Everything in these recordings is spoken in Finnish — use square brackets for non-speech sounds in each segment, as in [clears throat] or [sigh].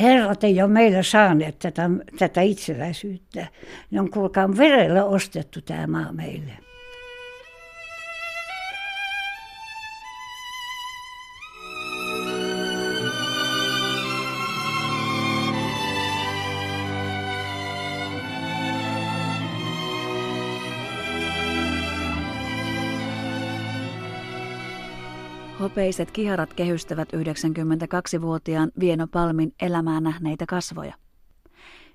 herrat ei ole meillä saaneet tätä, tätä itsenäisyyttä. Ne on kuulkaa verellä ostettu tämä maa meille. Hopeiset kiharat kehystävät 92-vuotiaan Vieno Palmin elämää nähneitä kasvoja.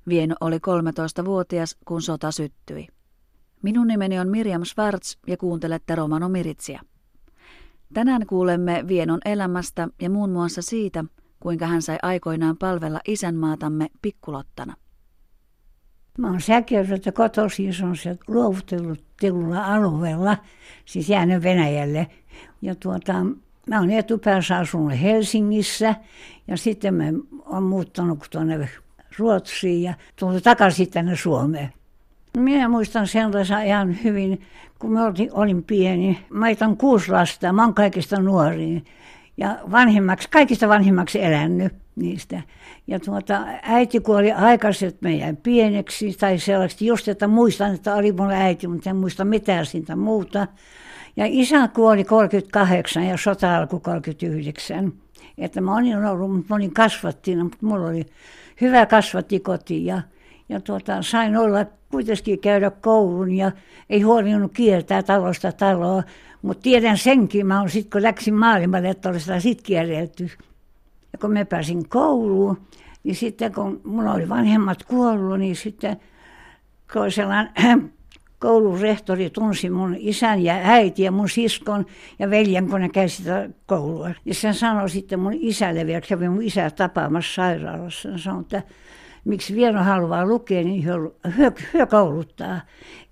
Vieno oli 13-vuotias, kun sota syttyi. Minun nimeni on Mirjam Schwartz ja kuuntelette Romano Miritsiä. Tänään kuulemme Vienon elämästä ja muun muassa siitä, kuinka hän sai aikoinaan palvella isänmaatamme pikkulottana. Mä oon Säkjärveltä kotoisin, se on se luovutellut alueella, siis jäänyt Venäjälle. Ja tuota, Mä oon etupäässä asunut Helsingissä ja sitten mä oon muuttanut tuonne Ruotsiin ja tullut takaisin tänne Suomeen. Minä muistan sellaisen ajan hyvin, kun mä olin, olin pieni. Mä on kuusi lasta, mä oon kaikista nuoriin ja vanhimmaksi, kaikista vanhimmaksi elänyt niistä. Ja tuota, äiti kuoli aikaisin, että mä jäin pieneksi tai sellaista, just että muistan, että oli mun äiti, mutta en muista mitään siitä muuta. Ja isä kuoli 38 ja sota alkoi 39. Että mä olin ollut, mutta mä olin kasvattina, mutta mulla oli hyvä kasvattikoti ja, ja tuota, sain olla kuitenkin käydä koulun ja ei huolinut kiertää talosta taloa. Mutta tiedän senkin, mä sitten kun läksin maailmalle, että olisi sitten kierrelty. Ja kun mä pääsin kouluun, niin sitten kun mulla oli vanhemmat kuollut, niin sitten kun sellainen [clears throat] koulurehtori tunsi mun isän ja äiti ja mun siskon ja veljen, kun ne käy sitä koulua. Ja sen sanoi sitten mun isälle vielä, kävi mun isä tapaamassa sairaalassa. Hän sanoi, että miksi Vieno haluaa lukea, niin hyö, hyö kouluttaa.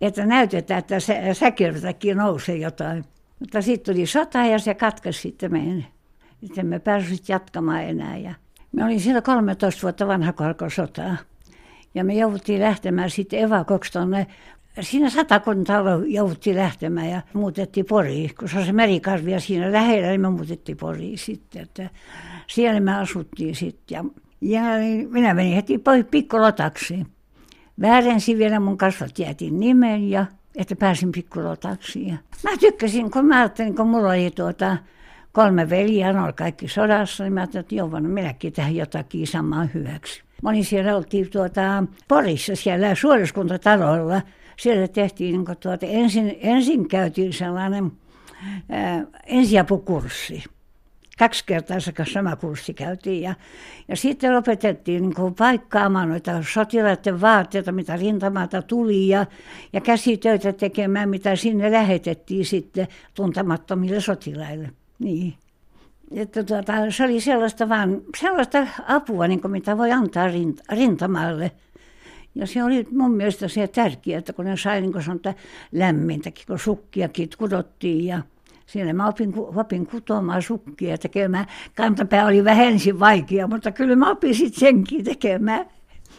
Että näytetään, että sä, säkirtäkin nousee jotain. Mutta sitten tuli sota ja se katkaisi sitten meidän. Sitten me pääsimme jatkamaan enää. Ja me olin siellä 13 vuotta vanha, kun alkoi sotaa. Ja me jouduttiin lähtemään sitten evakoksi tuonne Siinä satakunta jouduttiin lähtemään ja muutettiin Poriin, kun se on se merikarvi ja siinä lähellä, niin me muutettiin Poriin sitten. Että siellä me asuttiin sitten ja, ja niin minä menin heti pois pikkulotaksi. Väärensin vielä mun kasvat jätin nimen ja että pääsin pikkulotaksi. Ja mä tykkäsin, kun mä ajattelin, kun mulla oli tuota, kolme veljeä, ne oli kaikki sodassa, niin mä ajattelin, että joo, minäkin tähän jotakin samaa hyväksi. Mä olin siellä, oltiin tuota, Porissa siellä suoriskuntatalolla, siellä tehtiin niin tuota, ensin, ensin sellainen ää, ensiapukurssi. Kaksi kertaa se sama kurssi käytiin ja, ja sitten opetettiin niin paikkaamaan noita sotilaiden vaatteita, mitä rintamalta tuli ja, ja käsitöitä tekemään, mitä sinne lähetettiin sitten tuntemattomille sotilaille. Niin. Että tuota, se oli sellaista, vaan, sellaista apua, niin kuin mitä voi antaa rintamalle. Ja se oli mun mielestä se tärkeää, että kun ne sai niin sanotaan lämmintäkin, kun sukkiakin kudottiin ja siellä mä opin, opin kutomaan sukkia tekemään. Kantapää oli vähän ensin vaikea, mutta kyllä mä opin sitten senkin tekemään.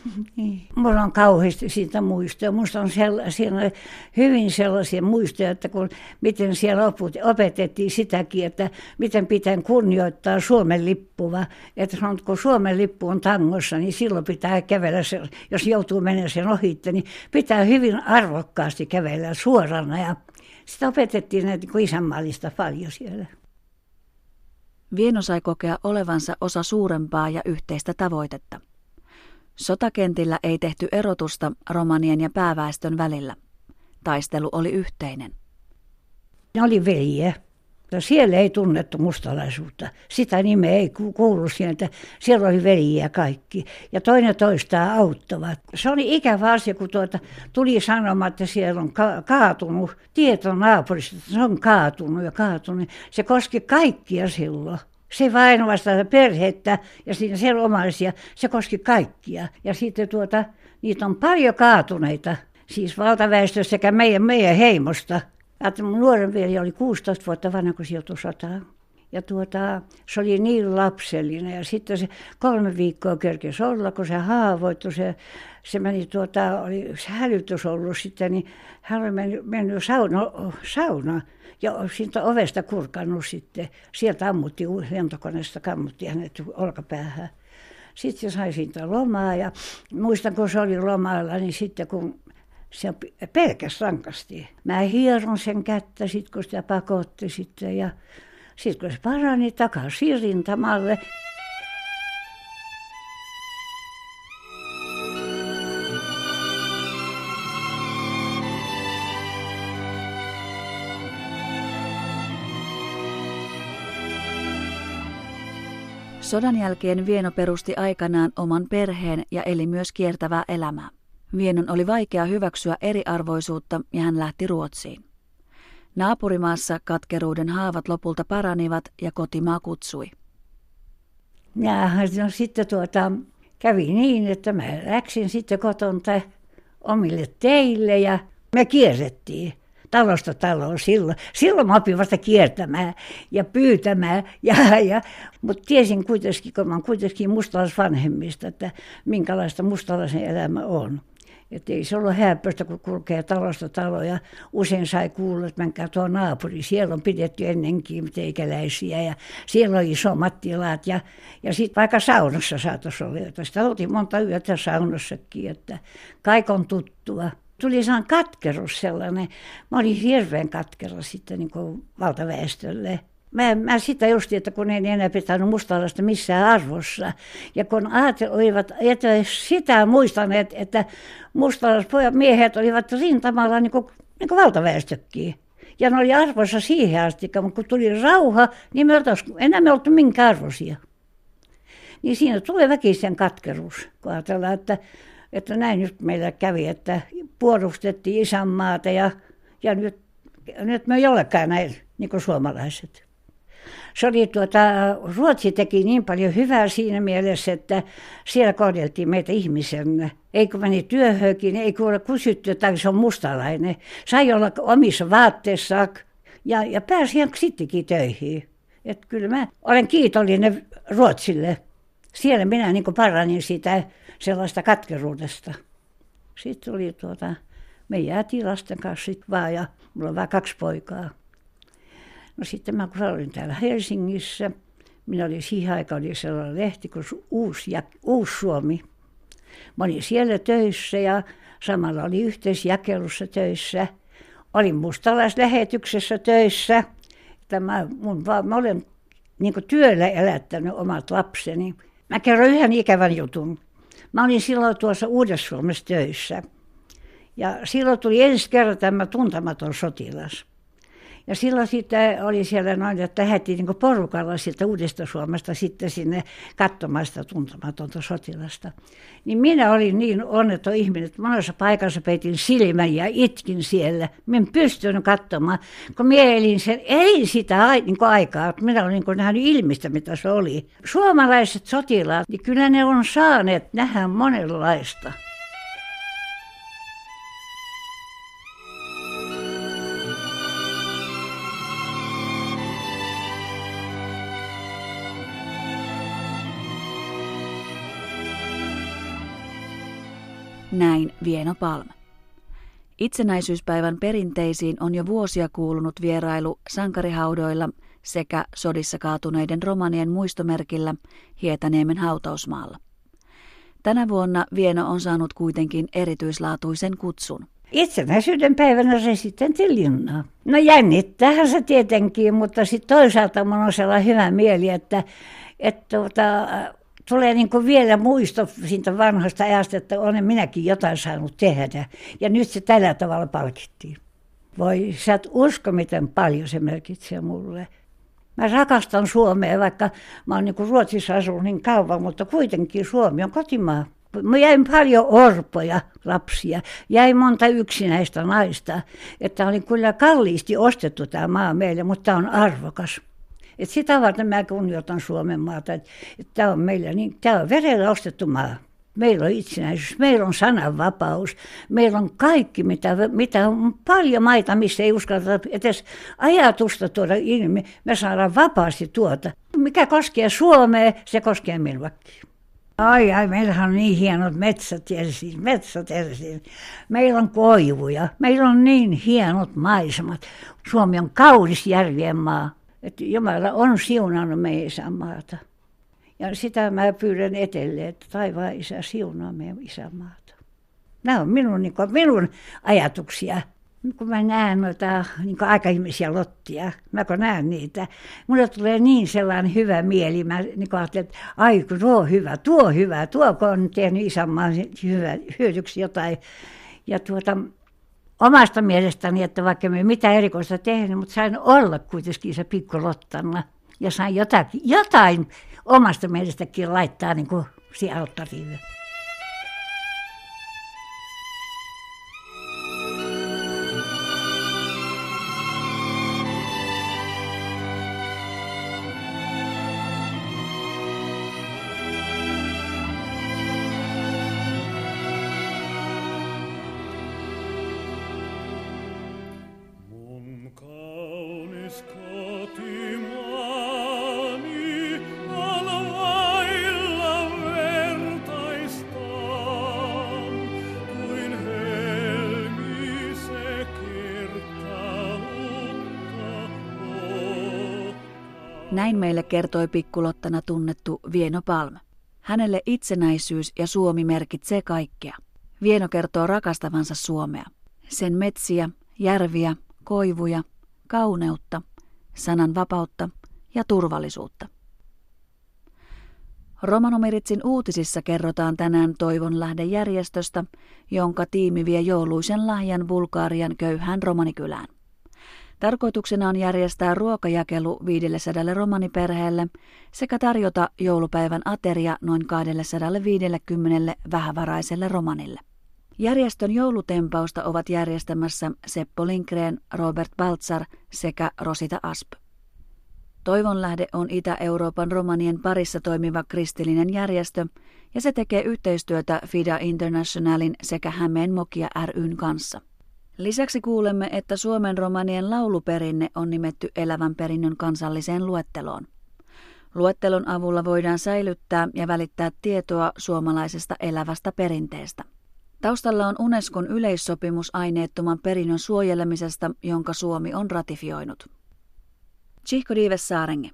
[laughs] Niin. Mulla on kauheasti siitä muistoja. Minusta on sella, siellä on hyvin sellaisia muistoja, että kun, miten siellä oput, opetettiin sitäkin, että miten pitää kunnioittaa Suomen lippua. Että sanon, kun Suomen lippu on tangossa, niin silloin pitää kävellä, se, jos joutuu menemään sen ohitte, niin pitää hyvin arvokkaasti kävellä suorana. Ja sitä opetettiin näitä niin isänmaallista paljon siellä. Vieno sai kokea olevansa osa suurempaa ja yhteistä tavoitetta – Sotakentillä ei tehty erotusta romanien ja pääväestön välillä. Taistelu oli yhteinen. Ne oli veljiä. Siellä ei tunnettu mustalaisuutta. Sitä nimeä ei kuulu sieltä. Siellä oli veljiä kaikki. Ja toinen toistaan auttavat. Se oli ikävä asia, kun tuota, tuli sanoma, että siellä on ka- kaatunut. Tieto naapurista, että se on kaatunut ja kaatunut. Se koski kaikkia silloin. Se vain vasta perhettä ja siinä siellä omaisia, se koski kaikkia. Ja sitten tuota, niitä on paljon kaatuneita, siis valtaväestö sekä meidän, meidän heimosta. Että mun nuoren veli oli 16 vuotta vanha, kun sijoitui sotaan. Ja tuota, se oli niin lapsellinen ja sitten se kolme viikkoa kerkesi olla, kun se haavoittui, se, se meni tuota, oli se hälytys ollut sitten, niin hän oli mennyt, mennyt sauna, sauna ja siitä ovesta kurkannut sitten. Sieltä ammuttiin lentokoneesta, kammutti hänet olkapäähän. sitten se sai siitä lomaa ja muistan kun se oli lomalla, niin sitten kun se pelkäs rankasti. Mä hieron sen kättä sitten kun sitä pakotti sitten ja sitten kun se parani takaisin rintamalle. Sodan jälkeen Vieno perusti aikanaan oman perheen ja eli myös kiertävää elämää. Vienon oli vaikea hyväksyä eriarvoisuutta ja hän lähti Ruotsiin. Naapurimaassa katkeruuden haavat lopulta paranivat ja kotimaa kutsui. Ja no, sitten tuota, kävi niin, että mä läksin sitten kotonta omille teille ja me kierrettiin talosta taloon silloin. Silloin mä opin vasta kiertämään ja pyytämään. [laughs] Ja, ja, mutta tiesin kuitenkin, kun mä olen kuitenkin mustalaisvanhemmista, että minkälaista mustalaisen elämä on. Että ei se ollut häppöistä, kun kulkee talosta taloon ja usein sai kuulla, että menkää tuo naapuri. Siellä on pidetty ennenkin teikäläisiä ja siellä on isommat tilat. Ja, ja sitten vaikka saunassa saattaisi olla, että sitä oltiin monta yötä saunassakin, että kaikon tuttua tuli sellainen katkeruus sellainen. Mä olin hirveän katkera sitten niin kuin valtaväestölle. Mä, mä sitä just, että kun ei enää pitänyt mustalaista missään arvossa. Ja kun olivat, että sitä muistaneet, että mustalaispojat miehet olivat rintamalla niin kuin, niin kuin valtaväestökin. Ja ne oli arvossa siihen asti, mutta kun tuli rauha, niin me oltaisiin, enää me oltu minkä arvoisia. Niin siinä tulee väkisen katkeruus, kun ajatellaan, että että näin nyt meillä kävi, että puolustettiin isänmaata ja, ja nyt, nyt me ei olekaan näin niin kuin suomalaiset. Se oli tuota, Ruotsi teki niin paljon hyvää siinä mielessä, että siellä kohdeltiin meitä ihmisenä. Ei kun meni työhönkin, ei kun ole kysytty, että se on mustalainen. Sai olla omissa vaatteissa ja, ja pääsi ihan sittenkin töihin. Että kyllä mä olen kiitollinen Ruotsille. Siellä minä niin paranin sitä sellaista katkeruudesta. Sitten tuli tuota, me jäätiin lasten kanssa sitten vaan ja mulla on vaan kaksi poikaa. No sitten mä kun olin täällä Helsingissä, minä olin siihen aikaan oli sellainen lehti kuin Uusi, ja, Uusi Suomi. Mä olin siellä töissä ja samalla oli yhteisjakelussa töissä. Olin mustalaislähetyksessä töissä. Tämä, mun, mä olen niin työllä elättänyt omat lapseni. Mä kerron yhden ikävän jutun. Mä olin silloin tuossa Uudessa-Suomessa töissä. Ja silloin tuli ensi kerran tämä tuntematon sotilas. Ja silloin sitten oli siellä noin, että lähdettiin niin porukalla sieltä Uudesta Suomesta sitten sinne katsomaan sitä tuntematonta sotilasta. Niin minä olin niin onneton ihminen, että monessa paikassa peitin silmän ja itkin siellä. Minä en pystynyt katsomaan, kun minä elin sen, ei sitä niin aikaa, että minä olin niin nähnyt ilmistä, mitä se oli. Suomalaiset sotilaat, niin kyllä ne on saaneet nähdä monenlaista. Näin Vieno Palm. Itsenäisyyspäivän perinteisiin on jo vuosia kuulunut vierailu sankarihaudoilla sekä sodissa kaatuneiden romanien muistomerkillä Hietaniemen hautausmaalla. Tänä vuonna Vieno on saanut kuitenkin erityislaatuisen kutsun. Itsenäisyyden päivänä residentin linnaa. No jännittäähän se tietenkin, mutta sitten toisaalta minulla on sellainen hyvä mieli, että, että tuota, tulee niin kuin vielä muisto siitä vanhasta ajasta, että olen minäkin jotain saanut tehdä. Ja nyt se tällä tavalla palkittiin. Voi, sä et usko, miten paljon se merkitsee mulle. Mä rakastan Suomea, vaikka mä oon niin Ruotsissa asunut niin kauan, mutta kuitenkin Suomi on kotimaa. Mä jäin paljon orpoja lapsia, jäi monta yksinäistä naista, että oli kyllä kalliisti ostettu tämä maa meille, mutta tämä on arvokas. Et sitä varten mä kunnioitan Suomen maata, että et tämä on meillä niin, tämä on verellä ostettu maa. Meillä on itsenäisyys, meillä on sananvapaus, meillä on kaikki, mitä, mitä on paljon maita, missä ei uskalleta edes ajatusta tuoda ilmi. Me saadaan vapaasti tuota. Mikä koskee Suomea, se koskee minuakin. Ai ai, meillähän on niin hienot metsät ensin, metsät ensin. Meillä on koivuja, meillä on niin hienot maisemat. Suomi on kaunis järvien maa että Jumala on siunannut meidän maata. Ja sitä mä pyydän etelleen, että taivaan isä siunaa meidän isämaata. Nämä on minun, niin kuin, minun ajatuksia. Kun mä näen noita niin aikaihmisiä lottia, mä kun näen niitä, mulle tulee niin sellainen hyvä mieli. Mä niin ajattelen, että ai kun tuo on hyvä, tuo on hyvä, tuo on tehnyt isänmaan hyödyksi jotain. Ja tuota, omasta mielestäni, että vaikka me mitään erikoista tehnyt, mutta sain olla kuitenkin se pikkulottanna. Ja sain jotakin, jotain omasta mielestäkin laittaa niin kuin siihen alttariin. Näin meille kertoi pikkulottana tunnettu Vieno Palm. Hänelle itsenäisyys ja Suomi merkitsee kaikkea. Vieno kertoo rakastavansa Suomea. Sen metsiä, järviä, koivuja, kauneutta, sanan vapautta ja turvallisuutta. Romanomiritsin uutisissa kerrotaan tänään Toivonlähden järjestöstä, jonka tiimi vie jouluisen lahjan Bulgarian köyhään romanikylään. Tarkoituksena on järjestää ruokajakelu 500 romaniperheelle sekä tarjota joulupäivän ateria noin 250 vähävaraiselle romanille. Järjestön joulutempausta ovat järjestämässä Seppo Linkreen, Robert Baltzar sekä Rosita Asp. Toivonlähde on Itä-Euroopan romanien parissa toimiva kristillinen järjestö ja se tekee yhteistyötä FIDA Internationalin sekä Hämeen Mokia ryn kanssa. Lisäksi kuulemme, että Suomen romanien lauluperinne on nimetty elävän perinnön kansalliseen luetteloon. Luettelon avulla voidaan säilyttää ja välittää tietoa suomalaisesta elävästä perinteestä. Taustalla on Unescon yleissopimus aineettoman perinnön suojelemisesta, jonka Suomi on ratifioinut. Chihko Dives Saarenge.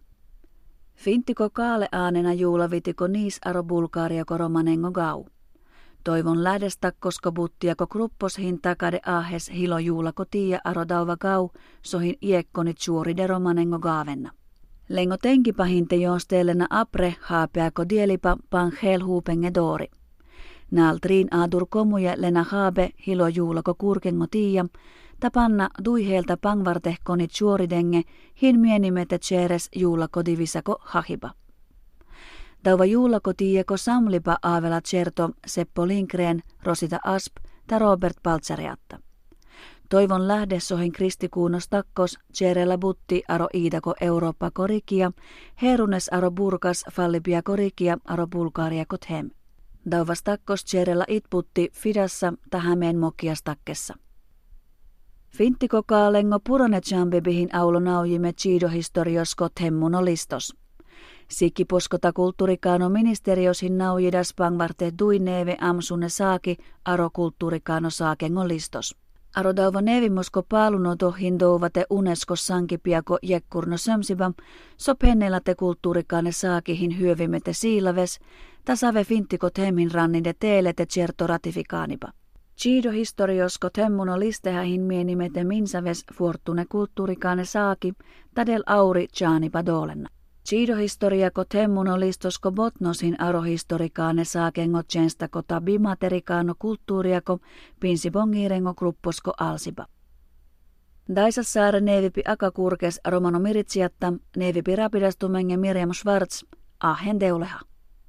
Fintiko kaale aanena juulavitiko niis aro Bulgaria romanengo gau. Toivon lähdestä, koska buttiako gruppos hinta kade ahes hilo juulako tiia arodauva gau, sohin iekkonit suori de romanengo gaavenna. Lengo tenkipahinte joostelena apre haapeako dielipa pan hel huupenge doori. Naaltriin aadur komuje lena haabe hilo juulako kurkengo tiia, tapanna duiheelta pangvartehkonit suoridenge hin mienimete tseres juulako divisako hahiba. Tauva juulako tiieko samlipa aavela certo Seppo Linkreen, Rosita Asp ja Robert Paltsariatta. Toivon lähde sohin kristikuunos takkos, Cerela butti aro iidako Eurooppa korikia, herunes aro burkas fallipia korikia aro Bulgaria kothem. Dauvas takkos Cerela itputti fidassa tähämeen mokias takkessa. Kaalengo purone jambebihin aulo naujime historios kothemmuno listos. Sikki poskota kulttuurikaano ministeriosin naujidas pangvarte duineve amsunne saaki aro kulttuurikaano saakengo listos. Aro dauva nevimosko paaluno tohin douvate unesko sankipiako jekkurno sömsivä, so te kulttuurikaane saakihin hyövimete siilaves, tasave fintikot hemmin rannide teele te certo ratifikaanipa. Chido historiosko temmuno listehähin mienimete minsaves fortune kulttuurikaane saaki, tadel auri chaanipa dolenna. Siidohistoriako temmuno listosko botnosin arohistorikaane saakengo tjenstako tabimaterikaano kulttuuriako pinsibongiirengo grupposko alsiba. saare neevipi akakurkes romano miritsiatta, neevipi rapidastumenge Miriam Schwartz, ahen deuleha.